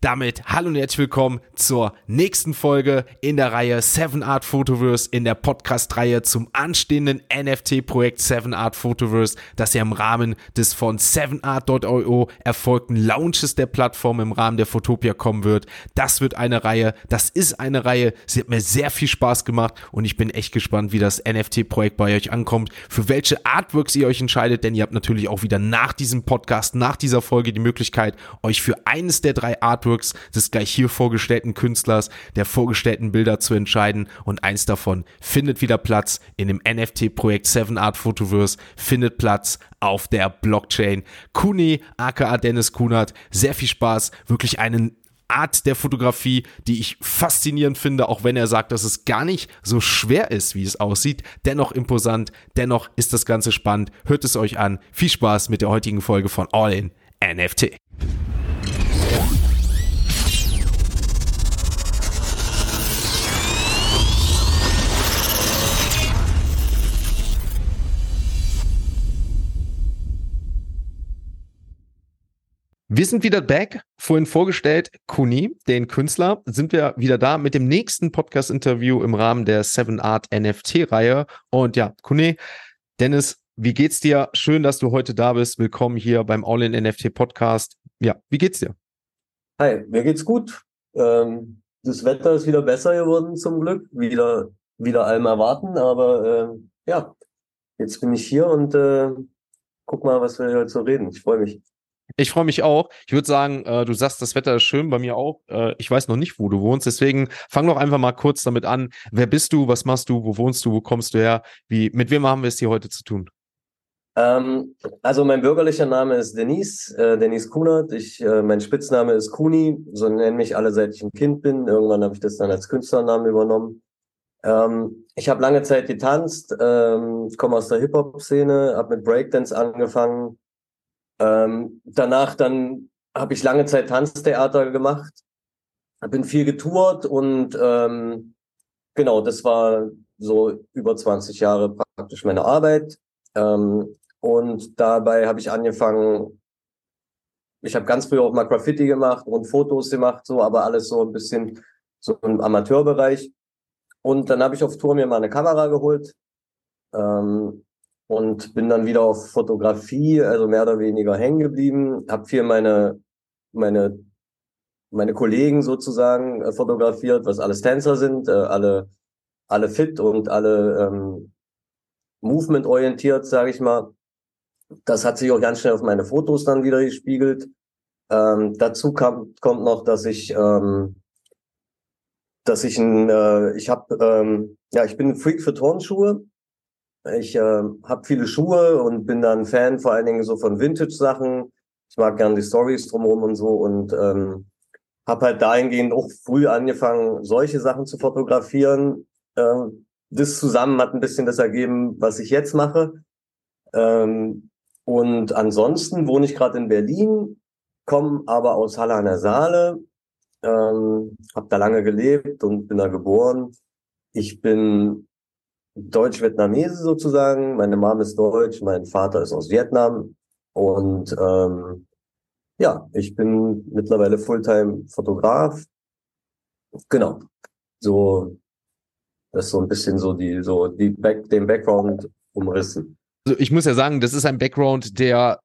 Damit hallo und herzlich willkommen zur nächsten Folge in der Reihe 7 Art Photoverse in der Podcast-Reihe zum anstehenden NFT-Projekt 7 Art Photoverse, das ja im Rahmen des von 7art.io erfolgten Launches der Plattform im Rahmen der Photopia kommen wird. Das wird eine Reihe, das ist eine Reihe, sie hat mir sehr viel Spaß gemacht und ich bin echt gespannt, wie das NFT-Projekt bei euch ankommt, für welche Artworks ihr euch entscheidet, denn ihr habt natürlich auch wieder nach diesem Podcast, nach dieser Folge die Möglichkeit, euch für eines der drei Artworks Artworks des gleich hier vorgestellten Künstlers, der vorgestellten Bilder zu entscheiden und eins davon findet wieder Platz in dem NFT-Projekt 7 Art Photoverse, findet Platz auf der Blockchain. Kuni, aka Dennis Kunert, sehr viel Spaß, wirklich einen Art der Fotografie, die ich faszinierend finde, auch wenn er sagt, dass es gar nicht so schwer ist, wie es aussieht. Dennoch imposant, dennoch ist das Ganze spannend. Hört es euch an. Viel Spaß mit der heutigen Folge von All in NFT. Wir sind wieder back. Vorhin vorgestellt, Kuni, den Künstler, sind wir wieder da mit dem nächsten Podcast-Interview im Rahmen der Seven Art NFT-Reihe. Und ja, Kuni, Dennis, wie geht's dir? Schön, dass du heute da bist. Willkommen hier beim All-in NFT Podcast. Ja, wie geht's dir? Hi, mir geht's gut. Ähm, das Wetter ist wieder besser geworden zum Glück. Wieder, wieder allem erwarten. Aber äh, ja, jetzt bin ich hier und äh, guck mal, was wir heute so reden. Ich freue mich. Ich freue mich auch. Ich würde sagen, äh, du sagst, das Wetter ist schön, bei mir auch. Äh, ich weiß noch nicht, wo du wohnst. Deswegen fang doch einfach mal kurz damit an. Wer bist du? Was machst du? Wo wohnst du? Wo kommst du her? Wie, mit wem haben wir es hier heute zu tun? Ähm, also mein bürgerlicher Name ist Denise, äh, Denise Kunert. Ich, äh, mein Spitzname ist Kuni. So nennen mich alle, seit ich ein Kind bin. Irgendwann habe ich das dann als Künstlernamen übernommen. Ähm, ich habe lange Zeit getanzt, ähm, komme aus der Hip-Hop-Szene, habe mit Breakdance angefangen, ähm, danach dann habe ich lange Zeit Tanztheater gemacht, bin viel getourt und ähm, genau, das war so über 20 Jahre praktisch meine Arbeit. Ähm, und dabei habe ich angefangen, ich habe ganz früh auch mal Graffiti gemacht und Fotos gemacht, so, aber alles so ein bisschen so im Amateurbereich. Und dann habe ich auf Tour mir mal eine Kamera geholt. Ähm, und bin dann wieder auf Fotografie, also mehr oder weniger hängen geblieben, habe viel meine meine meine Kollegen sozusagen äh, fotografiert, was alles Tänzer sind, äh, alle alle fit und alle ähm, Movement orientiert, sage ich mal. Das hat sich auch ganz schnell auf meine Fotos dann wieder gespiegelt. Ähm, dazu kam, kommt noch, dass ich ähm, dass ich ein äh, ich habe ähm, ja ich bin ein Freak für Turnschuhe ich äh, habe viele Schuhe und bin dann Fan vor allen Dingen so von Vintage-Sachen. Ich mag gerne die Stories drumherum und so und ähm, habe halt dahingehend auch früh angefangen, solche Sachen zu fotografieren. Ähm, das zusammen hat ein bisschen das ergeben, was ich jetzt mache. Ähm, und ansonsten wohne ich gerade in Berlin, komme aber aus Halle an der Saale, ähm, habe da lange gelebt und bin da geboren. Ich bin Deutsch-Vietnamese sozusagen. Meine Mom ist deutsch, mein Vater ist aus Vietnam. Und ähm, ja, ich bin mittlerweile Fulltime-Fotograf. Genau. So, das ist so ein bisschen so die, so die Back, den Background umrissen. Also ich muss ja sagen, das ist ein Background, der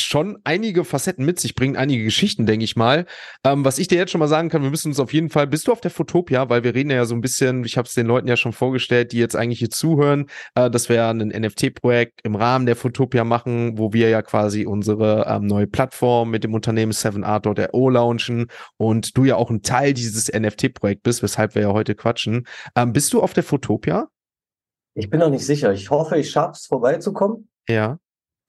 schon einige Facetten mit sich bringt, einige Geschichten, denke ich mal. Ähm, was ich dir jetzt schon mal sagen kann, wir müssen uns auf jeden Fall, bist du auf der Fotopia, weil wir reden ja so ein bisschen, ich habe es den Leuten ja schon vorgestellt, die jetzt eigentlich hier zuhören, äh, dass wir ja ein NFT-Projekt im Rahmen der Fotopia machen, wo wir ja quasi unsere ähm, neue Plattform mit dem Unternehmen 7art.io launchen und du ja auch ein Teil dieses NFT-Projekt bist, weshalb wir ja heute quatschen. Ähm, bist du auf der Fotopia? Ich bin noch nicht sicher. Ich hoffe, ich schaffe es vorbeizukommen. Ja.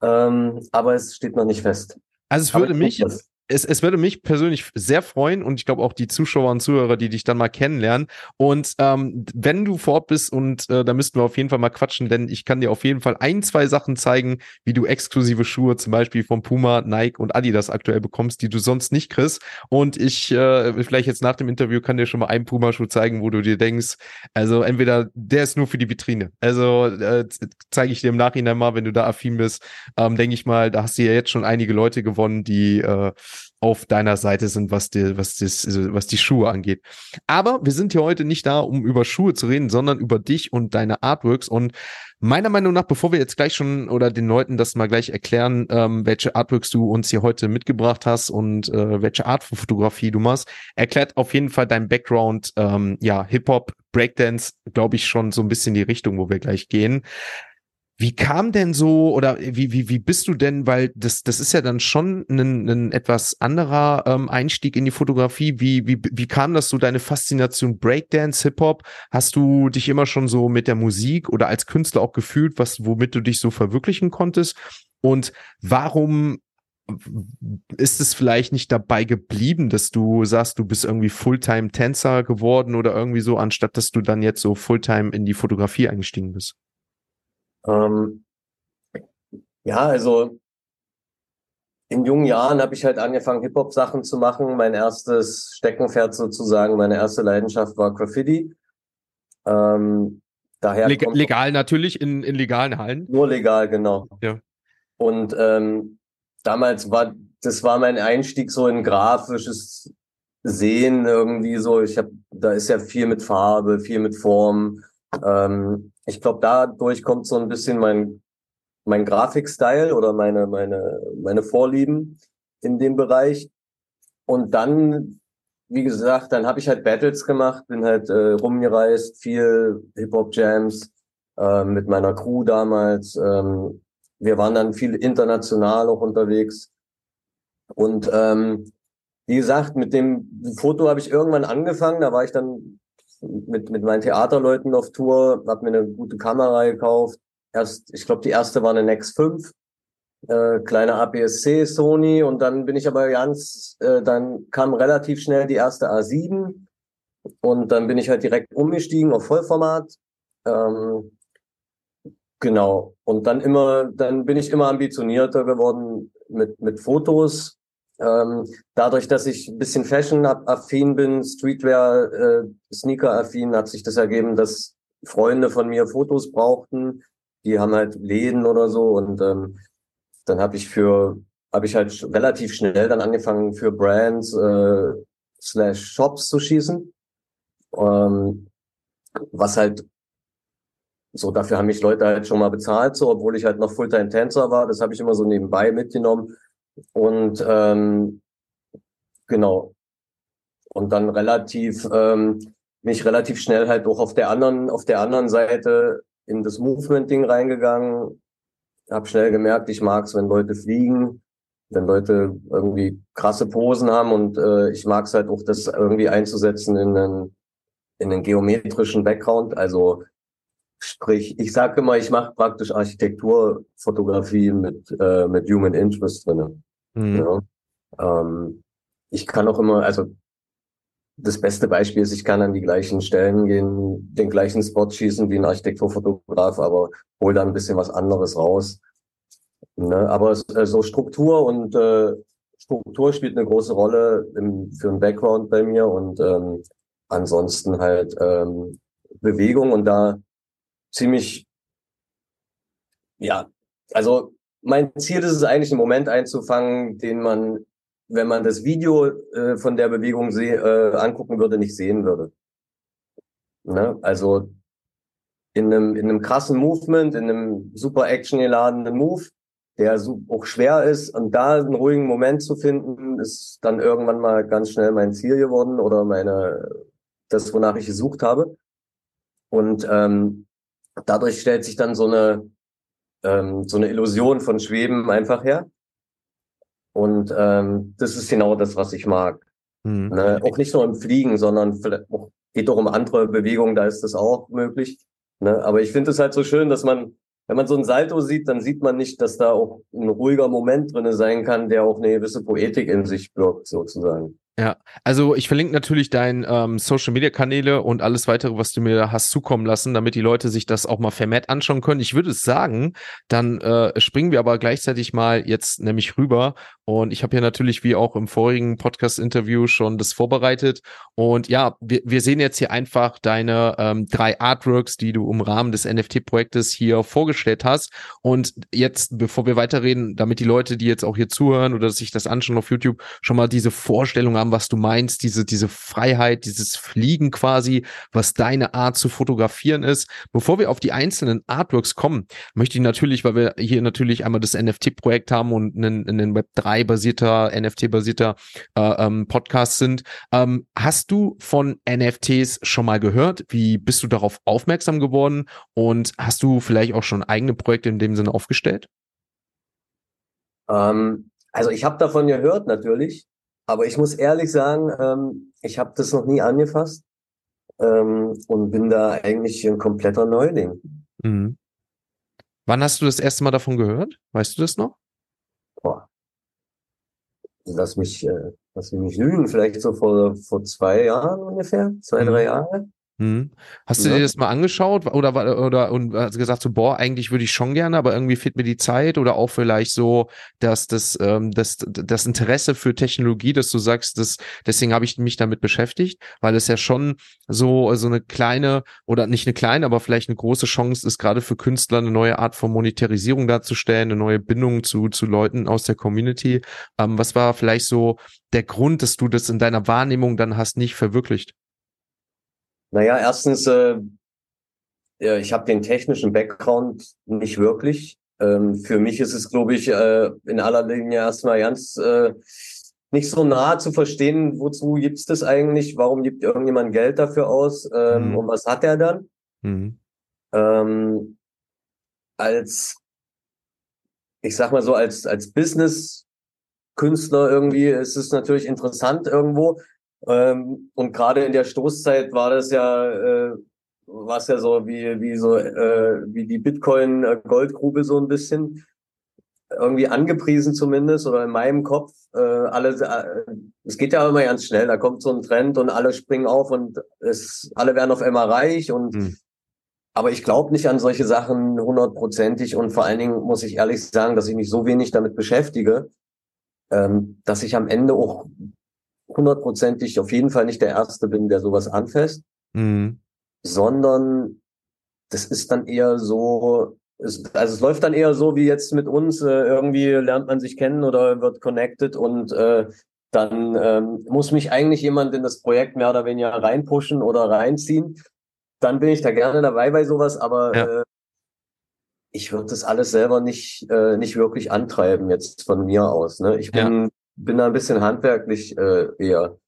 Ähm, aber es steht noch nicht fest. Also es würde mich, es, es würde mich persönlich sehr freuen und ich glaube auch die Zuschauer und Zuhörer, die dich dann mal kennenlernen. Und ähm, wenn du vor Ort bist und äh, da müssten wir auf jeden Fall mal quatschen, denn ich kann dir auf jeden Fall ein, zwei Sachen zeigen, wie du exklusive Schuhe zum Beispiel von Puma, Nike und Adidas aktuell bekommst, die du sonst nicht kriegst. Und ich äh, vielleicht jetzt nach dem Interview kann dir schon mal einen Puma-Schuh zeigen, wo du dir denkst, also entweder der ist nur für die Vitrine. Also äh, zeige ich dir im Nachhinein mal, wenn du da affin bist, ähm, denke ich mal, da hast du ja jetzt schon einige Leute gewonnen, die äh, auf deiner Seite sind, was die, was das, was die Schuhe angeht. Aber wir sind hier heute nicht da, um über Schuhe zu reden, sondern über dich und deine Artworks. Und meiner Meinung nach, bevor wir jetzt gleich schon oder den Leuten das mal gleich erklären, ähm, welche Artworks du uns hier heute mitgebracht hast und äh, welche Art von Fotografie du machst, erklärt auf jeden Fall dein Background, ähm, ja, Hip-Hop, Breakdance, glaube ich, schon so ein bisschen die Richtung, wo wir gleich gehen. Wie kam denn so oder wie, wie, wie bist du denn, weil das, das ist ja dann schon ein, ein etwas anderer ähm, Einstieg in die Fotografie. Wie, wie, wie kam das so, deine Faszination Breakdance, Hip-Hop? Hast du dich immer schon so mit der Musik oder als Künstler auch gefühlt, was, womit du dich so verwirklichen konntest? Und warum ist es vielleicht nicht dabei geblieben, dass du sagst, du bist irgendwie Fulltime-Tänzer geworden oder irgendwie so, anstatt dass du dann jetzt so Fulltime in die Fotografie eingestiegen bist? Ähm, ja, also in jungen Jahren habe ich halt angefangen, Hip-Hop-Sachen zu machen. Mein erstes Steckenpferd sozusagen, meine erste Leidenschaft war Graffiti. Ähm, daher Leg legal natürlich in, in legalen Hallen. Nur legal, genau. Ja. Und ähm, damals war das war mein Einstieg so in grafisches Sehen irgendwie so. Ich habe, da ist ja viel mit Farbe, viel mit Form. Ähm, ich glaube, dadurch kommt so ein bisschen mein, mein Grafikstyle oder meine, meine, meine Vorlieben in dem Bereich. Und dann, wie gesagt, dann habe ich halt Battles gemacht, bin halt äh, rumgereist, viel Hip-Hop-Jams äh, mit meiner Crew damals. Ähm, wir waren dann viel international auch unterwegs. Und ähm, wie gesagt, mit dem Foto habe ich irgendwann angefangen. Da war ich dann mit, mit meinen Theaterleuten auf Tour, habe mir eine gute Kamera gekauft. Erst, ich glaube, die erste war eine Nex 5, äh, kleine APS-C Sony und dann bin ich aber ganz, äh, dann kam relativ schnell die erste A7 und dann bin ich halt direkt umgestiegen auf Vollformat. Ähm, genau. Und dann immer, dann bin ich immer ambitionierter geworden mit, mit Fotos ähm, dadurch, dass ich ein bisschen Fashion-affin bin, Streetwear, äh, hat sich das ergeben, dass Freunde von mir Fotos brauchten. Die haben halt Läden oder so und ähm, dann habe ich für habe ich halt relativ schnell dann angefangen für Brands äh, slash Shops zu schießen. Ähm, was halt so, dafür haben mich Leute halt schon mal bezahlt, so, obwohl ich halt noch Fulltime-Tänzer war. Das habe ich immer so nebenbei mitgenommen. Und ähm, genau. Und dann relativ, ähm, mich relativ schnell halt auch auf der anderen, auf der anderen Seite in das Movement-Ding reingegangen. Hab schnell gemerkt, ich mag's, wenn Leute fliegen, wenn Leute irgendwie krasse Posen haben und äh, ich mag's halt auch, das irgendwie einzusetzen in einen, in einen geometrischen Background. Also Sprich, ich sage immer, ich mache praktisch Architekturfotografie mit, äh, mit Human Interest drinne. Mhm. Ja. Ähm, ich kann auch immer, also das beste Beispiel ist, ich kann an die gleichen Stellen gehen, den gleichen Spot schießen wie ein Architekturfotograf, aber hol dann ein bisschen was anderes raus. Ne? Aber äh, so Struktur und äh, Struktur spielt eine große Rolle im, für einen Background bei mir und ähm, ansonsten halt ähm, Bewegung und da ziemlich, ja, also mein Ziel ist es eigentlich, einen Moment einzufangen, den man, wenn man das Video äh, von der Bewegung äh, angucken würde, nicht sehen würde. Ne? Also in einem, in einem krassen Movement, in einem super action-geladenen Move, der so auch schwer ist, und da einen ruhigen Moment zu finden, ist dann irgendwann mal ganz schnell mein Ziel geworden oder meine, das, wonach ich gesucht habe. Und ähm, dadurch stellt sich dann so eine, ähm, so eine Illusion von Schweben einfach her. Und ähm, das ist genau das, was ich mag. Mhm. Ne? Auch nicht nur im Fliegen, sondern vielleicht auch, geht doch um andere Bewegungen, da ist das auch möglich. Ne? Aber ich finde es halt so schön, dass man, wenn man so ein Salto sieht, dann sieht man nicht, dass da auch ein ruhiger Moment drinne sein kann, der auch eine gewisse Poetik in sich birgt, sozusagen. Ja, also ich verlinke natürlich dein ähm, Social Media Kanäle und alles weitere, was du mir da hast zukommen lassen, damit die Leute sich das auch mal vermehrt anschauen können. Ich würde sagen, dann äh, springen wir aber gleichzeitig mal jetzt nämlich rüber. Und ich habe ja natürlich wie auch im vorigen Podcast-Interview schon das vorbereitet. Und ja, wir, wir sehen jetzt hier einfach deine ähm, drei Artworks, die du im Rahmen des NFT-Projektes hier vorgestellt hast. Und jetzt, bevor wir weiterreden, damit die Leute, die jetzt auch hier zuhören oder sich das anschauen auf YouTube, schon mal diese Vorstellung haben, was du meinst, diese, diese Freiheit, dieses Fliegen quasi, was deine Art zu fotografieren ist. Bevor wir auf die einzelnen Artworks kommen, möchte ich natürlich, weil wir hier natürlich einmal das NFT-Projekt haben und einen, einen Web3-basierter, NFT-basierter äh, ähm, Podcast sind, ähm, hast du von NFTs schon mal gehört? Wie bist du darauf aufmerksam geworden? Und hast du vielleicht auch schon eigene Projekte in dem Sinne aufgestellt? Ähm, also ich habe davon gehört natürlich. Aber ich muss ehrlich sagen, ähm, ich habe das noch nie angefasst ähm, und bin da eigentlich ein kompletter Neuling. Mhm. Wann hast du das erste Mal davon gehört? Weißt du das noch? Boah. Lass mich, äh, lass mich nicht lügen, vielleicht so vor, vor zwei Jahren ungefähr, zwei, mhm. drei Jahre. Hm. Hast du ja. dir das mal angeschaut oder oder und hast gesagt so boah eigentlich würde ich schon gerne, aber irgendwie fehlt mir die Zeit oder auch vielleicht so, dass das ähm, das das Interesse für Technologie, dass du sagst, dass deswegen habe ich mich damit beschäftigt, weil es ja schon so so eine kleine oder nicht eine kleine, aber vielleicht eine große Chance ist gerade für Künstler eine neue Art von Monetarisierung darzustellen, eine neue Bindung zu zu Leuten aus der Community. Ähm, was war vielleicht so der Grund, dass du das in deiner Wahrnehmung dann hast nicht verwirklicht? Naja, erstens, äh, ja, ich habe den technischen Background nicht wirklich. Ähm, für mich ist es, glaube ich, äh, in aller Linie erstmal ganz äh, nicht so nah zu verstehen, wozu gibt's das eigentlich, warum gibt irgendjemand Geld dafür aus ähm, mhm. und was hat er dann? Mhm. Ähm, als, ich sag mal so, als, als Business-Künstler irgendwie ist es natürlich interessant irgendwo, ähm, und gerade in der Stoßzeit war das ja, äh, war es ja so wie, wie so, äh, wie die Bitcoin-Goldgrube so ein bisschen. Irgendwie angepriesen zumindest, oder in meinem Kopf. Äh, alle, äh, es geht ja immer ganz schnell, da kommt so ein Trend und alle springen auf und es, alle werden auf einmal reich und hm. Aber ich glaube nicht an solche Sachen hundertprozentig und vor allen Dingen muss ich ehrlich sagen, dass ich mich so wenig damit beschäftige, ähm, dass ich am Ende auch hundertprozentig auf jeden Fall nicht der Erste bin, der sowas anfasst, mhm. sondern das ist dann eher so, es, also es läuft dann eher so wie jetzt mit uns, äh, irgendwie lernt man sich kennen oder wird connected und äh, dann ähm, muss mich eigentlich jemand in das Projekt mehr oder weniger reinpushen oder reinziehen. Dann bin ich da gerne dabei bei sowas, aber ja. äh, ich würde das alles selber nicht, äh, nicht wirklich antreiben jetzt von mir aus. Ne? Ich bin ja bin da ein bisschen handwerklich äh, eher.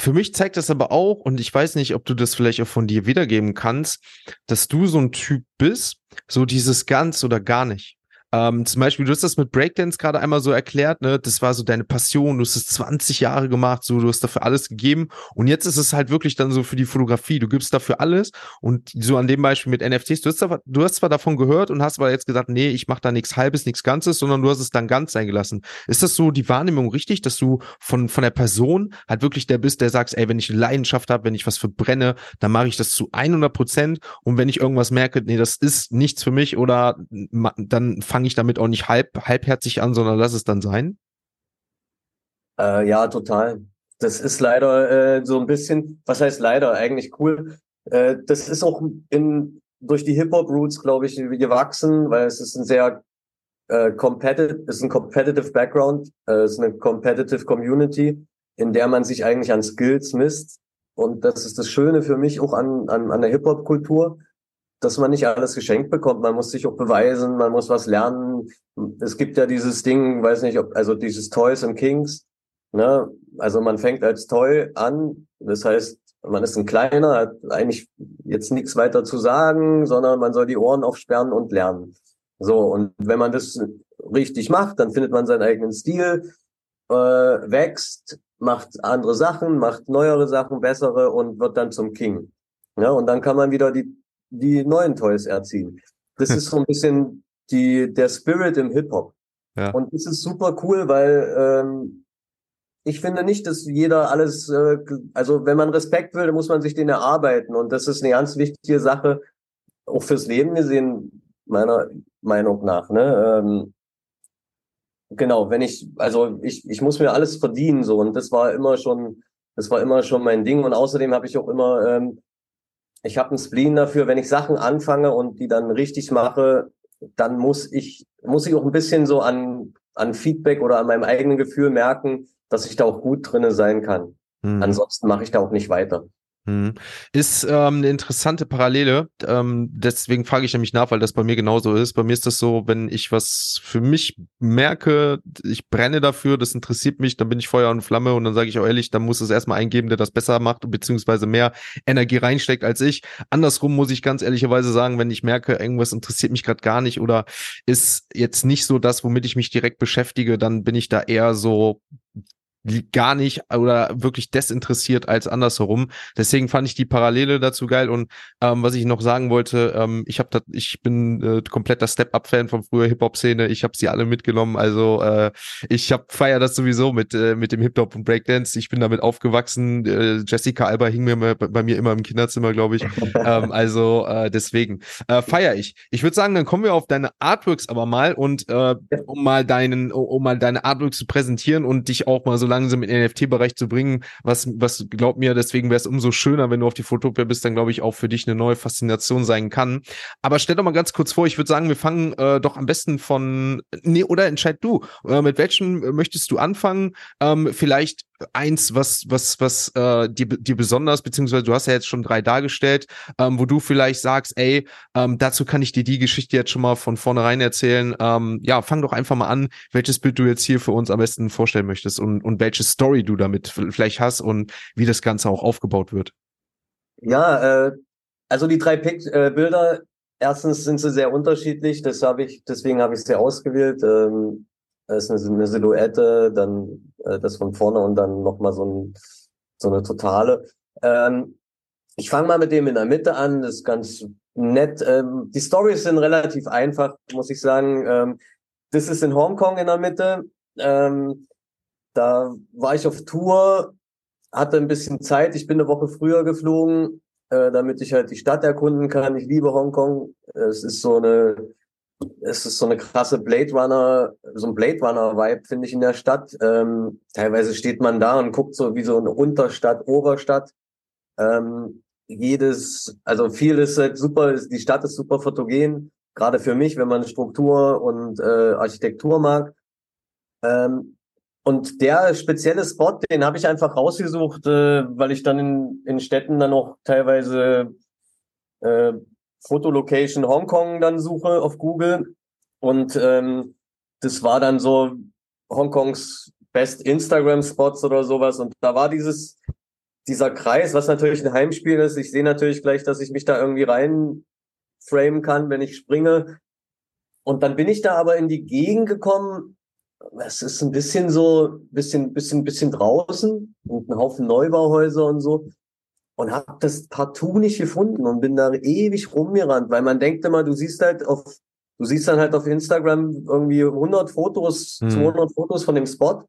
Für mich zeigt das aber auch, und ich weiß nicht, ob du das vielleicht auch von dir wiedergeben kannst, dass du so ein Typ bist, so dieses ganz oder gar nicht. Ähm, zum Beispiel, du hast das mit Breakdance gerade einmal so erklärt, ne? Das war so deine Passion, du hast es 20 Jahre gemacht, so, du hast dafür alles gegeben. Und jetzt ist es halt wirklich dann so für die Fotografie. Du gibst dafür alles. Und so an dem Beispiel mit NFTs, du hast, zwar, du hast zwar davon gehört und hast aber jetzt gesagt, nee, ich mache da nichts Halbes, nichts Ganzes, sondern du hast es dann ganz sein gelassen. Ist das so die Wahrnehmung richtig, dass du von, von der Person halt wirklich der bist, der sagst, ey, wenn ich eine Leidenschaft habe, wenn ich was verbrenne, dann mache ich das zu 100 Prozent. Und wenn ich irgendwas merke, nee, das ist nichts für mich oder dann fange fange ich damit auch nicht halb, halbherzig an, sondern lass es dann sein? Äh, ja, total. Das ist leider äh, so ein bisschen, was heißt leider, eigentlich cool. Äh, das ist auch in, durch die Hip-Hop-Roots, glaube ich, gewachsen, weil es ist ein sehr äh, competitive, ist ein competitive Background, äh, ist eine competitive Community, in der man sich eigentlich an Skills misst. Und das ist das Schöne für mich auch an, an, an der Hip-Hop-Kultur dass man nicht alles geschenkt bekommt. Man muss sich auch beweisen, man muss was lernen. Es gibt ja dieses Ding, weiß nicht, ob, also dieses Toys and Kings. Ne? Also man fängt als Toy an. Das heißt, man ist ein Kleiner, hat eigentlich jetzt nichts weiter zu sagen, sondern man soll die Ohren aufsperren und lernen. So, und wenn man das richtig macht, dann findet man seinen eigenen Stil, äh, wächst, macht andere Sachen, macht neuere Sachen, bessere und wird dann zum King. Ja, und dann kann man wieder die die neuen Toys erziehen. Das ist so ein bisschen die, der Spirit im Hip-Hop. Ja. Und das ist super cool, weil ähm, ich finde nicht, dass jeder alles, äh, also wenn man Respekt will, dann muss man sich den erarbeiten. Und das ist eine ganz wichtige Sache, auch fürs Leben gesehen, meiner Meinung nach. Ne? Ähm, genau, wenn ich, also ich, ich muss mir alles verdienen so und das war immer schon, das war immer schon mein Ding. Und außerdem habe ich auch immer, ähm, ich habe einen Spleen dafür, wenn ich Sachen anfange und die dann richtig mache, dann muss ich, muss ich auch ein bisschen so an, an Feedback oder an meinem eigenen Gefühl merken, dass ich da auch gut drinne sein kann. Mhm. Ansonsten mache ich da auch nicht weiter. Mhm. Ist ähm, eine interessante Parallele. Ähm, deswegen frage ich nämlich nach, weil das bei mir genauso ist. Bei mir ist das so, wenn ich was für mich merke, ich brenne dafür, das interessiert mich, dann bin ich Feuer und Flamme und dann sage ich auch ehrlich, dann muss es erstmal eingeben, der das besser macht, beziehungsweise mehr Energie reinsteckt als ich. Andersrum muss ich ganz ehrlicherweise sagen, wenn ich merke, irgendwas interessiert mich gerade gar nicht oder ist jetzt nicht so das, womit ich mich direkt beschäftige, dann bin ich da eher so gar nicht oder wirklich desinteressiert als andersherum. Deswegen fand ich die Parallele dazu geil. Und ähm, was ich noch sagen wollte, ähm, ich habe ich bin äh, kompletter Step-Up-Fan von früher Hip-Hop-Szene. Ich habe sie alle mitgenommen. Also äh, ich hab feier das sowieso mit äh, mit dem Hip-Hop und Breakdance. Ich bin damit aufgewachsen. Äh, Jessica Alba hing mir bei, bei mir immer im Kinderzimmer, glaube ich. ähm, also äh, deswegen äh, feier ich. Ich würde sagen, dann kommen wir auf deine Artworks aber mal und äh, um mal deinen um mal deine Artworks zu präsentieren und dich auch mal so langsam in den NFT-Bereich zu bringen, was, was glaub mir, deswegen wäre es umso schöner, wenn du auf die Fotopia bist, dann glaube ich auch für dich eine neue Faszination sein kann. Aber stell doch mal ganz kurz vor, ich würde sagen, wir fangen äh, doch am besten von, nee, oder entscheid du, äh, mit welchem möchtest du anfangen? Ähm, vielleicht eins, was, was, was äh, dir, dir besonders, beziehungsweise du hast ja jetzt schon drei dargestellt, ähm, wo du vielleicht sagst, ey, ähm, dazu kann ich dir die Geschichte jetzt schon mal von vornherein erzählen. Ähm, ja, fang doch einfach mal an, welches Bild du jetzt hier für uns am besten vorstellen möchtest und, und welche Story du damit vielleicht hast und wie das Ganze auch aufgebaut wird. Ja, äh, also die drei Pick, äh, Bilder, erstens sind sie sehr unterschiedlich, das habe ich, deswegen habe ich sie ausgewählt. Ähm, das ist eine, eine Silhouette, dann äh, das von vorne und dann nochmal so, ein, so eine totale. Ähm, ich fange mal mit dem in der Mitte an, das ist ganz nett. Ähm, die Stories sind relativ einfach, muss ich sagen. Ähm, das ist in Hongkong in der Mitte. Ähm, da war ich auf Tour, hatte ein bisschen Zeit. Ich bin eine Woche früher geflogen, äh, damit ich halt die Stadt erkunden kann. Ich liebe Hongkong. Es ist so eine es ist so eine krasse Blade Runner, so ein Blade Runner Vibe, finde ich, in der Stadt. Ähm, teilweise steht man da und guckt so wie so eine Unterstadt, Oberstadt. Ähm, jedes, also viel ist halt super, die Stadt ist super fotogen, gerade für mich, wenn man Struktur und äh, Architektur mag. Ähm, und der spezielle Spot, den habe ich einfach rausgesucht, äh, weil ich dann in, in Städten dann auch teilweise äh, Fotolocation Hongkong dann suche auf Google. Und ähm, das war dann so Hongkongs Best Instagram Spots oder sowas. Und da war dieses, dieser Kreis, was natürlich ein Heimspiel ist. Ich sehe natürlich gleich, dass ich mich da irgendwie rein framen kann, wenn ich springe. Und dann bin ich da aber in die Gegend gekommen. Es ist ein bisschen so, bisschen, bisschen, bisschen draußen und ein Haufen Neubauhäuser und so und habe das partout nicht gefunden und bin da ewig rumgerannt, weil man denkt immer, du siehst halt auf, du siehst dann halt auf Instagram irgendwie 100 Fotos, hm. 200 Fotos von dem Spot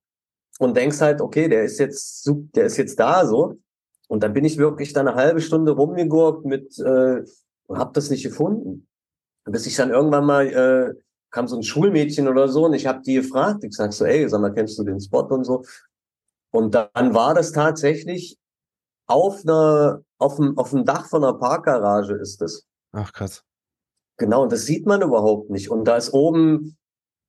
und denkst halt, okay, der ist jetzt, der ist jetzt da so. Und dann bin ich wirklich da eine halbe Stunde rumgegurkt mit, äh, und hab das nicht gefunden. Bis ich dann irgendwann mal, äh, kam so ein Schulmädchen oder so und ich habe die gefragt, ich sag so, ey, sag mal, kennst du den Spot und so? Und dann war das tatsächlich auf einer, auf dem, auf dem Dach von einer Parkgarage ist es. Ach krass. Genau, und das sieht man überhaupt nicht. Und da ist oben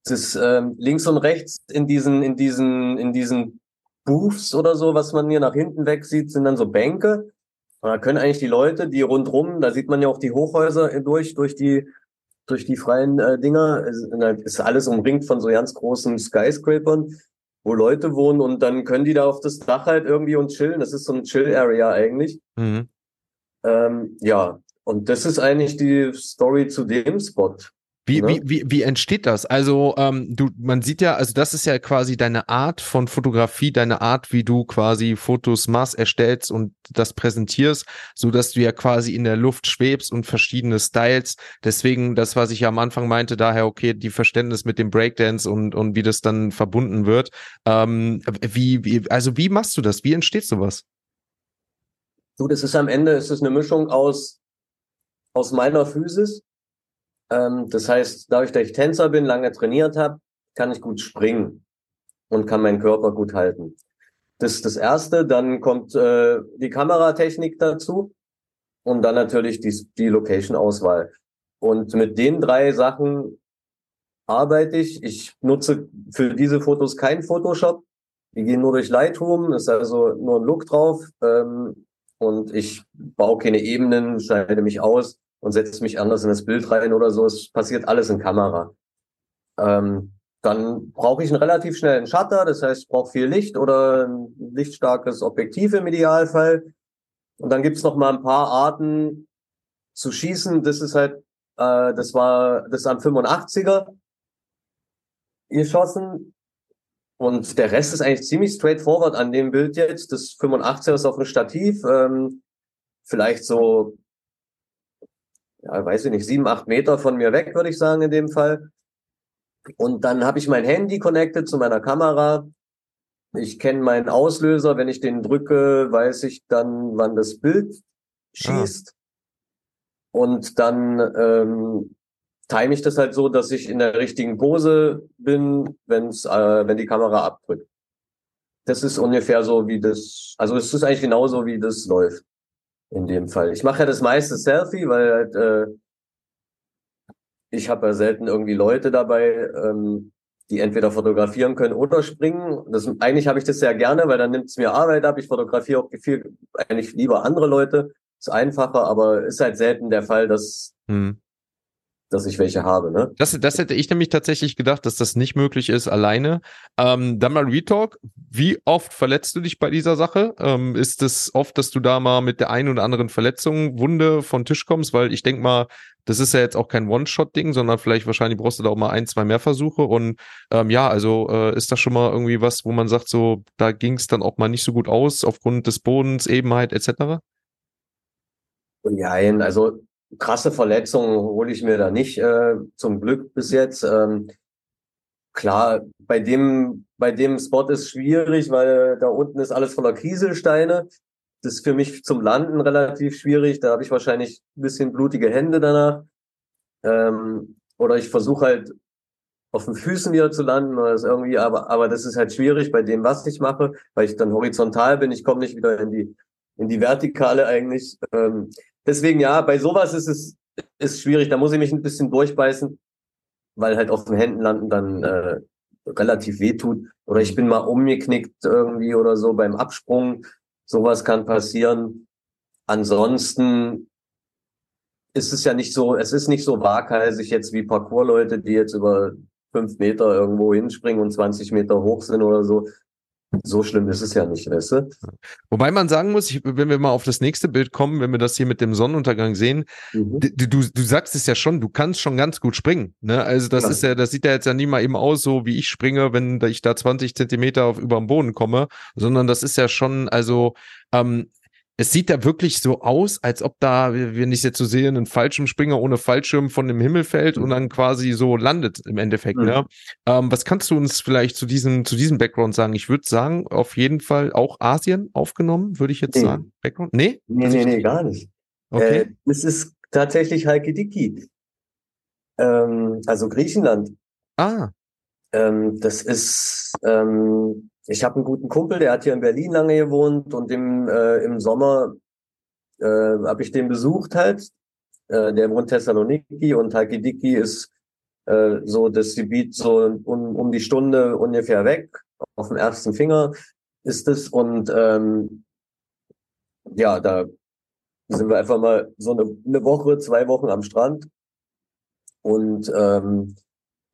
das ähm, links und rechts in diesen, in diesen, in diesen Booths oder so, was man hier nach hinten weg sieht, sind dann so Bänke. Und da können eigentlich die Leute, die rundrum, da sieht man ja auch die Hochhäuser durch, durch die, durch die freien äh, Dinger, ist alles umringt von so ganz großen Skyscrapern wo Leute wohnen und dann können die da auf das Dach halt irgendwie und chillen. Das ist so ein Chill-Area eigentlich. Mhm. Ähm, ja, und das ist eigentlich die Story zu dem Spot. Wie, ne? wie, wie, wie entsteht das? Also, ähm, du, man sieht ja, also das ist ja quasi deine Art von Fotografie, deine Art, wie du quasi Fotos machst, erstellst und das präsentierst, so dass du ja quasi in der Luft schwebst und verschiedene Styles. Deswegen, das, was ich ja am Anfang meinte, daher, okay, die Verständnis mit dem Breakdance und, und wie das dann verbunden wird. Ähm, wie, wie, also wie machst du das? Wie entsteht sowas? Du, das ist am Ende, ist es eine Mischung aus, aus meiner Physis, ähm, das heißt, dadurch, dass ich Tänzer bin, lange trainiert habe, kann ich gut springen und kann meinen Körper gut halten. Das ist das Erste. Dann kommt äh, die Kameratechnik dazu und dann natürlich die, die Location-Auswahl. Und mit den drei Sachen arbeite ich. Ich nutze für diese Fotos kein Photoshop. Die gehen nur durch Lightroom, ist also nur ein Look drauf. Ähm, und ich baue keine Ebenen, schneide mich aus und setze mich anders in das Bild rein oder so. Es passiert alles in Kamera. Ähm, dann brauche ich einen relativ schnellen Shutter, das heißt, ich brauche viel Licht oder ein lichtstarkes Objektiv im Idealfall. Und dann gibt's noch mal ein paar Arten zu schießen. Das ist halt, äh, das war das am 85er geschossen. Und der Rest ist eigentlich ziemlich straightforward an dem Bild jetzt. Das 85er ist auf dem Stativ, ähm, vielleicht so ja, weiß ich nicht, sieben, acht Meter von mir weg, würde ich sagen, in dem Fall. Und dann habe ich mein Handy connected zu meiner Kamera. Ich kenne meinen Auslöser. Wenn ich den drücke, weiß ich dann, wann das Bild schießt. Ah. Und dann ähm, time ich das halt so, dass ich in der richtigen Pose bin, wenn's, äh, wenn die Kamera abdrückt. Das ist ungefähr so, wie das, also es ist eigentlich genauso, wie das läuft in dem Fall. Ich mache ja das meiste Selfie, weil halt, äh, ich habe ja selten irgendwie Leute dabei, ähm, die entweder fotografieren können oder springen. Das, eigentlich habe ich das sehr gerne, weil dann nimmt es mir Arbeit ab. Ich fotografiere auch viel, eigentlich lieber andere Leute. Ist einfacher, aber ist halt selten der Fall, dass hm dass ich welche habe. Ne? Das, das hätte ich nämlich tatsächlich gedacht, dass das nicht möglich ist alleine. Ähm, dann mal Retalk. Wie oft verletzt du dich bei dieser Sache? Ähm, ist es oft, dass du da mal mit der einen oder anderen Verletzung, Wunde von Tisch kommst? Weil ich denke mal, das ist ja jetzt auch kein One-Shot-Ding, sondern vielleicht wahrscheinlich brauchst du da auch mal ein, zwei mehr Versuche. Und ähm, ja, also äh, ist das schon mal irgendwie was, wo man sagt, so, da ging es dann auch mal nicht so gut aus aufgrund des Bodens, Ebenheit etc.? Ja, also krasse Verletzungen hole ich mir da nicht, äh, zum Glück bis jetzt. Ähm, klar, bei dem, bei dem Spot ist schwierig, weil da unten ist alles voller Kieselsteine. Das ist für mich zum Landen relativ schwierig. Da habe ich wahrscheinlich ein bisschen blutige Hände danach. Ähm, oder ich versuche halt auf den Füßen wieder zu landen oder das irgendwie, aber, aber das ist halt schwierig bei dem, was ich mache, weil ich dann horizontal bin. Ich komme nicht wieder in die, in die Vertikale eigentlich. Ähm, deswegen ja, bei sowas ist es ist schwierig. Da muss ich mich ein bisschen durchbeißen, weil halt auf den Händen landen dann äh, relativ weh tut. Oder ich bin mal umgeknickt irgendwie oder so beim Absprung. Sowas kann passieren. Ansonsten ist es ja nicht so, es ist nicht so waghalsig jetzt wie Parkour-Leute, die jetzt über fünf Meter irgendwo hinspringen und 20 Meter hoch sind oder so so schlimm ist es ja nicht, weißt du? Wobei man sagen muss, ich, wenn wir mal auf das nächste Bild kommen, wenn wir das hier mit dem Sonnenuntergang sehen, mhm. du, du, du sagst es ja schon, du kannst schon ganz gut springen. Ne? Also das ja. ist ja, das sieht ja jetzt ja nie mal eben aus, so wie ich springe, wenn ich da 20 Zentimeter auf über dem Boden komme, sondern das ist ja schon, also ähm, es sieht da wirklich so aus, als ob da, wenn ich es jetzt so sehe, ein Fallschirmspringer ohne Fallschirm von dem Himmel fällt mhm. und dann quasi so landet im Endeffekt. Mhm. Ne? Ähm, was kannst du uns vielleicht zu diesem, zu diesem Background sagen? Ich würde sagen, auf jeden Fall auch Asien aufgenommen, würde ich jetzt nee. sagen. Background? Nee? Nee, nee, nee, gar nicht. Okay. Äh, es ist tatsächlich Halkidiki. Ähm, also Griechenland. Ah. Ähm, das ist, ähm, ich habe einen guten Kumpel, der hat hier in Berlin lange gewohnt und im, äh, im Sommer äh, habe ich den besucht halt. Äh, der wohnt Thessaloniki und Halkidiki ist äh, so das Gebiet so um, um die Stunde ungefähr weg. Auf dem ersten Finger ist es und ähm, ja, da sind wir einfach mal so eine, eine Woche, zwei Wochen am Strand und ähm,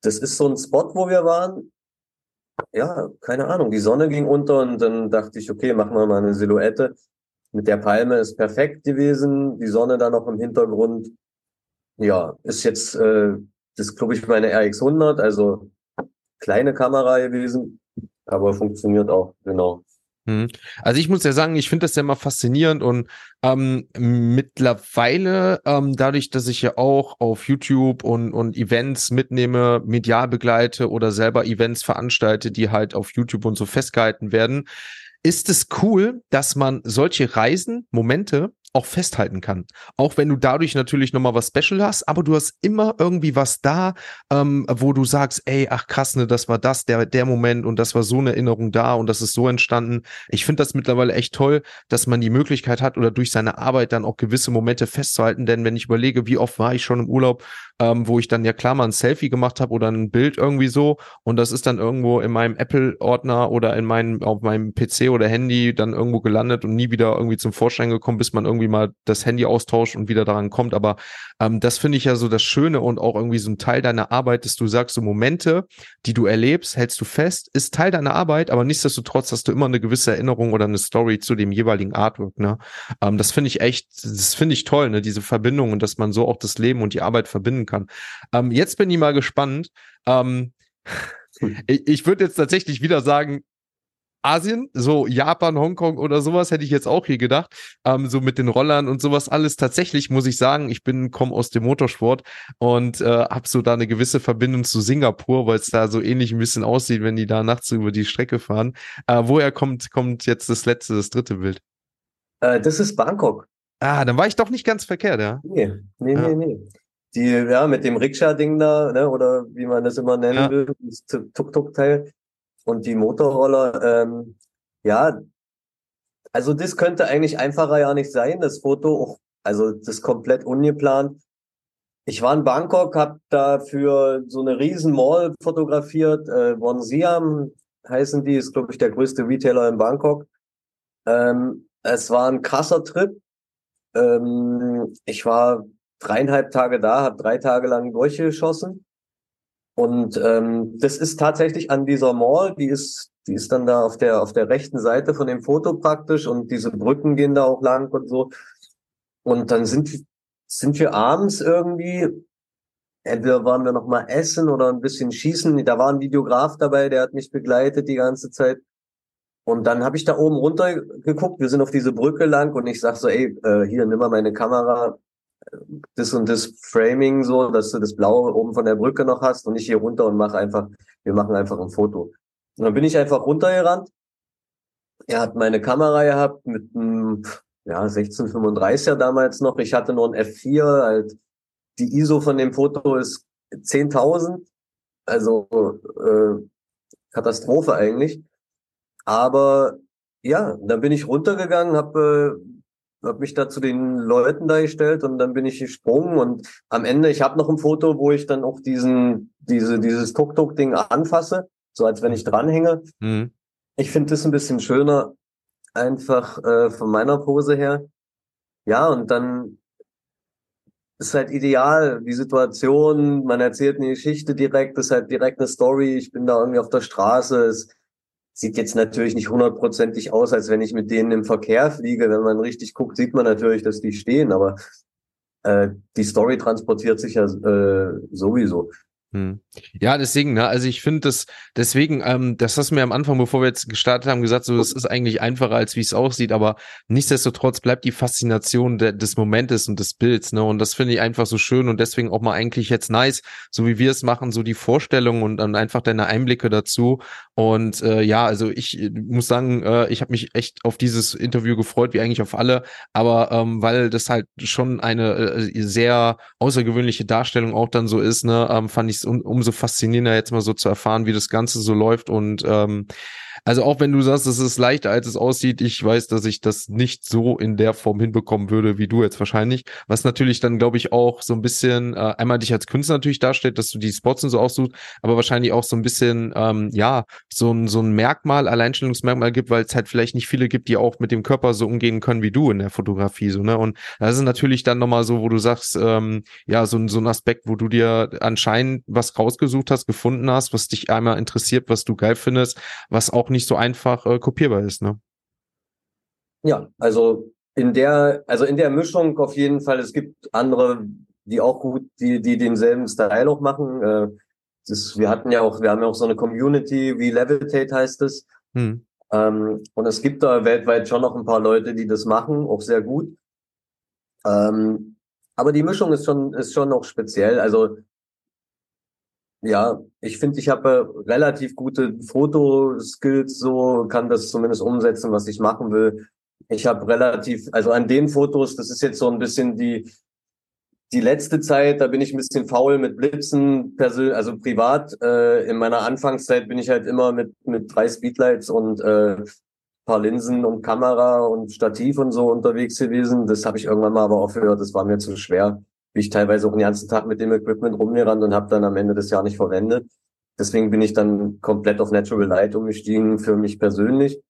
das ist so ein Spot, wo wir waren ja, keine Ahnung, die Sonne ging unter und dann dachte ich, okay, machen wir mal eine Silhouette. Mit der Palme ist perfekt gewesen, die Sonne da noch im Hintergrund. Ja, ist jetzt äh, Das glaube ich, meine RX100, also kleine Kamera gewesen, aber funktioniert auch, genau. Mhm. Also ich muss ja sagen, ich finde das ja immer faszinierend und ähm, mittlerweile, ähm, dadurch, dass ich ja auch auf YouTube und, und Events mitnehme, medial begleite oder selber Events veranstalte, die halt auf YouTube und so festgehalten werden, ist es cool, dass man solche Reisen, Momente auch festhalten kann. Auch wenn du dadurch natürlich nochmal was Special hast, aber du hast immer irgendwie was da, ähm, wo du sagst, ey, ach krass, ne, das war das, der, der Moment und das war so eine Erinnerung da und das ist so entstanden. Ich finde das mittlerweile echt toll, dass man die Möglichkeit hat oder durch seine Arbeit dann auch gewisse Momente festzuhalten, denn wenn ich überlege, wie oft war ich schon im Urlaub, ähm, wo ich dann ja klar mal ein Selfie gemacht habe oder ein Bild irgendwie so und das ist dann irgendwo in meinem Apple-Ordner oder in meinem, auf meinem PC oder Handy dann irgendwo gelandet und nie wieder irgendwie zum Vorschein gekommen, bis man irgendwie irgendwie mal das Handy austauscht und wieder daran kommt. Aber ähm, das finde ich ja so das Schöne und auch irgendwie so ein Teil deiner Arbeit, dass du sagst, so Momente, die du erlebst, hältst du fest, ist Teil deiner Arbeit, aber nichtsdestotrotz hast du immer eine gewisse Erinnerung oder eine Story zu dem jeweiligen Artwork. Ne? Ähm, das finde ich echt, das finde ich toll, ne? diese Verbindung und dass man so auch das Leben und die Arbeit verbinden kann. Ähm, jetzt bin ich mal gespannt. Ähm, ich, ich würde jetzt tatsächlich wieder sagen, Asien, so Japan, Hongkong oder sowas hätte ich jetzt auch hier gedacht, ähm, so mit den Rollern und sowas alles. Tatsächlich muss ich sagen, ich bin komme aus dem Motorsport und äh, habe so da eine gewisse Verbindung zu Singapur, weil es da so ähnlich ein bisschen aussieht, wenn die da nachts über die Strecke fahren. Äh, woher kommt kommt jetzt das letzte, das dritte Bild? Äh, das ist Bangkok. Ah, dann war ich doch nicht ganz verkehrt, ja. Nee, nee, ja. nee, nee. Die, ja, mit dem Rikscha-Ding da, ne, oder wie man das immer nennen ja. will, das Tuk-Tuk-Teil und die Motorroller, ähm, ja, also das könnte eigentlich einfacher ja nicht sein, das Foto, also das komplett ungeplant. Ich war in Bangkok, habe da für so eine riesen Mall fotografiert, äh, Wonsiam heißen die, ist glaube ich der größte Retailer in Bangkok. Ähm, es war ein krasser Trip. Ähm, ich war dreieinhalb Tage da, habe drei Tage lang durchgeschossen und ähm, das ist tatsächlich an dieser Mall, die ist, die ist dann da auf der auf der rechten Seite von dem Foto praktisch und diese Brücken gehen da auch lang und so. Und dann sind sind wir abends irgendwie, entweder waren wir noch mal essen oder ein bisschen schießen. Da war ein Videograf dabei, der hat mich begleitet die ganze Zeit. Und dann habe ich da oben runter geguckt, wir sind auf diese Brücke lang und ich sag so, ey, äh, hier, nimm mal meine Kamera, das und das Framing so, dass du das Blaue oben von der Brücke noch hast und nicht hier runter und mach einfach, wir machen einfach ein Foto. Und dann bin ich einfach runtergerannt. Er hat meine Kamera gehabt mit einem, ja, 1635er damals noch. Ich hatte nur ein F4, halt, die ISO von dem Foto ist 10.000. Also, äh, Katastrophe eigentlich. Aber ja, dann bin ich runtergegangen, habe äh, habe mich da zu den Leuten da gestellt und dann bin ich gesprungen und am Ende, ich habe noch ein Foto, wo ich dann auch diesen, diese, dieses Tuk-Tuk-Ding anfasse, so als wenn ich dranhänge. Mhm. Ich finde das ein bisschen schöner, einfach äh, von meiner Pose her. Ja, und dann ist halt ideal, die Situation, man erzählt eine Geschichte direkt, ist halt direkt eine Story, ich bin da irgendwie auf der Straße, es Sieht jetzt natürlich nicht hundertprozentig aus, als wenn ich mit denen im Verkehr fliege. Wenn man richtig guckt, sieht man natürlich, dass die stehen, aber äh, die Story transportiert sich ja äh, sowieso. Hm. Ja, deswegen, ne, also ich finde das, deswegen, ähm, das hast du mir am Anfang, bevor wir jetzt gestartet haben, gesagt, so, es ist eigentlich einfacher, als wie es aussieht, aber nichtsdestotrotz bleibt die Faszination de, des Momentes und des Bilds, ne, und das finde ich einfach so schön und deswegen auch mal eigentlich jetzt nice, so wie wir es machen, so die Vorstellung und dann einfach deine Einblicke dazu. Und äh, ja, also ich äh, muss sagen, äh, ich habe mich echt auf dieses Interview gefreut, wie eigentlich auf alle, aber ähm, weil das halt schon eine äh, sehr außergewöhnliche Darstellung auch dann so ist, ne, ähm, fand ich es um, umso faszinierender jetzt mal so zu erfahren, wie das Ganze so läuft. Und ähm, also auch wenn du sagst, es ist leichter, als es aussieht, ich weiß, dass ich das nicht so in der Form hinbekommen würde, wie du jetzt wahrscheinlich. Was natürlich dann, glaube ich, auch so ein bisschen äh, einmal dich als Künstler natürlich darstellt, dass du die Spots und so aussuchst, aber wahrscheinlich auch so ein bisschen, ähm, ja, so ein, so ein Merkmal, Alleinstellungsmerkmal gibt, weil es halt vielleicht nicht viele gibt, die auch mit dem Körper so umgehen können wie du in der Fotografie, so, ne? Und das ist natürlich dann nochmal so, wo du sagst, ähm, ja, so, so ein Aspekt, wo du dir anscheinend was rausgesucht hast, gefunden hast, was dich einmal interessiert, was du geil findest, was auch nicht so einfach äh, kopierbar ist, ne? Ja, also in der, also in der Mischung auf jeden Fall, es gibt andere die auch gut, die, die denselben Style auch machen. Äh, das, wir hatten ja auch, wir haben ja auch so eine Community, wie Levitate heißt es. Hm. Ähm, und es gibt da weltweit schon noch ein paar Leute, die das machen, auch sehr gut. Ähm, aber die Mischung ist schon, ist schon noch speziell. Also, ja, ich finde, ich habe relativ gute Fotoskills, so kann das zumindest umsetzen, was ich machen will. Ich habe relativ, also an den Fotos, das ist jetzt so ein bisschen die, die letzte Zeit, da bin ich ein bisschen faul mit Blitzen, persönlich, also privat. Äh, in meiner Anfangszeit bin ich halt immer mit, mit drei Speedlights und äh, paar Linsen und Kamera und Stativ und so unterwegs gewesen. Das habe ich irgendwann mal aber aufgehört. Das war mir zu schwer. Bin ich teilweise auch den ganzen Tag mit dem Equipment rumgerannt und habe dann am Ende des Jahres nicht verwendet. Deswegen bin ich dann komplett auf Natural Light umgestiegen für mich persönlich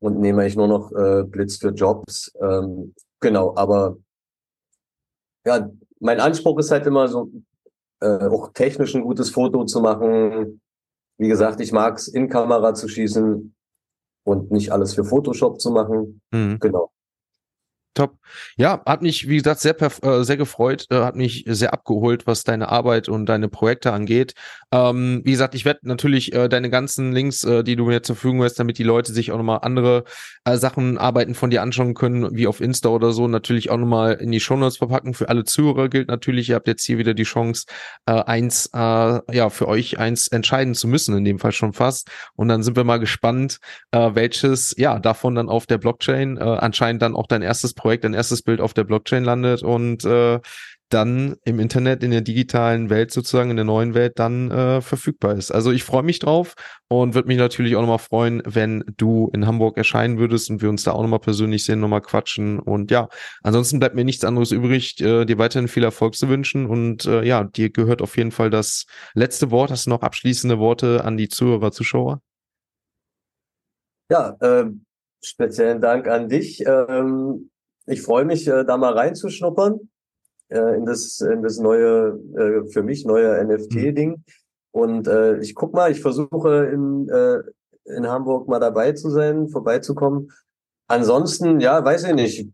und nehme ich nur noch äh, Blitz für Jobs. Ähm, genau, aber ja, mein Anspruch ist halt immer so, äh, auch technisch ein gutes Foto zu machen. Wie gesagt, ich mag es in Kamera zu schießen und nicht alles für Photoshop zu machen. Mhm. Genau. Top. Ja, hat mich, wie gesagt, sehr, äh, sehr gefreut, äh, hat mich sehr abgeholt, was deine Arbeit und deine Projekte angeht. Ähm, wie gesagt, ich werde natürlich äh, deine ganzen Links, äh, die du mir zur Verfügung hast, damit die Leute sich auch nochmal andere äh, Sachen, Arbeiten von dir anschauen können, wie auf Insta oder so, natürlich auch nochmal in die Shownotes verpacken. Für alle Zuhörer gilt natürlich, ihr habt jetzt hier wieder die Chance, äh, eins, ja, für euch eins entscheiden zu müssen, in dem Fall schon fast. Und dann sind wir mal gespannt, welches, ja, davon dann auf der Blockchain anscheinend dann auch dein erstes Projekt, dein erstes Bild auf der Blockchain landet und äh, dann im Internet, in der digitalen Welt sozusagen, in der neuen Welt dann äh, verfügbar ist. Also ich freue mich drauf und würde mich natürlich auch nochmal freuen, wenn du in Hamburg erscheinen würdest und wir uns da auch nochmal persönlich sehen, nochmal quatschen. Und ja, ansonsten bleibt mir nichts anderes übrig, äh, dir weiterhin viel Erfolg zu wünschen. Und äh, ja, dir gehört auf jeden Fall das letzte Wort. Hast du noch abschließende Worte an die Zuhörer, Zuschauer? Ja, äh, speziellen Dank an dich. Ähm, ich freue mich, äh, da mal reinzuschnuppern äh, in das in das neue äh, für mich neue NFT-Ding. Mhm. Und äh, ich guck mal, ich versuche in äh, in Hamburg mal dabei zu sein, vorbeizukommen. Ansonsten, ja, weiß ich nicht.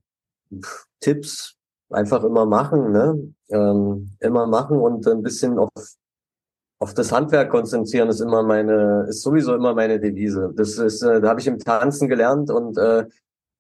Pff, Tipps einfach immer machen, ne? Ähm, immer machen und ein bisschen auf auf das Handwerk konzentrieren ist immer meine, ist sowieso immer meine Devise. Das ist, äh, da habe ich im Tanzen gelernt und äh,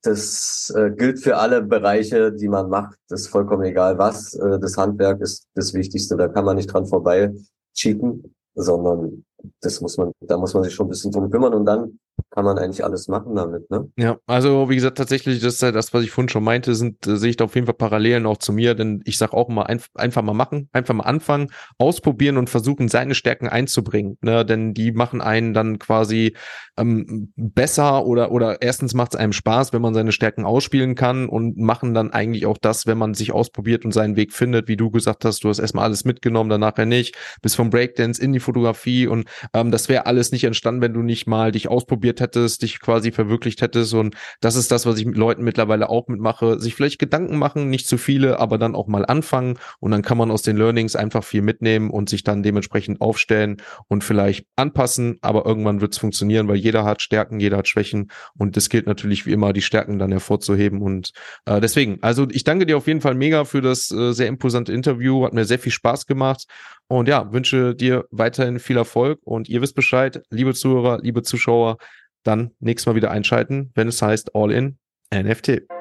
das äh, gilt für alle Bereiche, die man macht. Das ist vollkommen egal was. Äh, das Handwerk ist das Wichtigste. Da kann man nicht dran vorbei cheaten, sondern das muss man, da muss man sich schon ein bisschen drum kümmern und dann kann man eigentlich alles machen damit, ne? Ja, also wie gesagt, tatsächlich, das ist ja das, was ich vorhin schon meinte, sind, äh, sehe ich da auf jeden Fall Parallelen auch zu mir, denn ich sage auch immer, ein, einfach mal machen, einfach mal anfangen, ausprobieren und versuchen, seine Stärken einzubringen, ne? Denn die machen einen dann quasi ähm, besser oder, oder erstens macht es einem Spaß, wenn man seine Stärken ausspielen kann und machen dann eigentlich auch das, wenn man sich ausprobiert und seinen Weg findet, wie du gesagt hast, du hast erstmal alles mitgenommen, dann nachher nicht, bis vom Breakdance in die Fotografie und ähm, das wäre alles nicht entstanden, wenn du nicht mal dich ausprobiert hättest, dich quasi verwirklicht hättest. Und das ist das, was ich mit Leuten mittlerweile auch mitmache. Sich vielleicht Gedanken machen, nicht zu viele, aber dann auch mal anfangen. Und dann kann man aus den Learnings einfach viel mitnehmen und sich dann dementsprechend aufstellen und vielleicht anpassen. Aber irgendwann wird es funktionieren, weil jeder hat Stärken, jeder hat Schwächen. Und es gilt natürlich wie immer, die Stärken dann hervorzuheben. Und äh, deswegen, also ich danke dir auf jeden Fall mega für das äh, sehr imposante Interview. Hat mir sehr viel Spaß gemacht. Und ja, wünsche dir weiterhin viel Erfolg und ihr wisst Bescheid, liebe Zuhörer, liebe Zuschauer, dann nächstes Mal wieder einschalten, wenn es heißt All in NFT.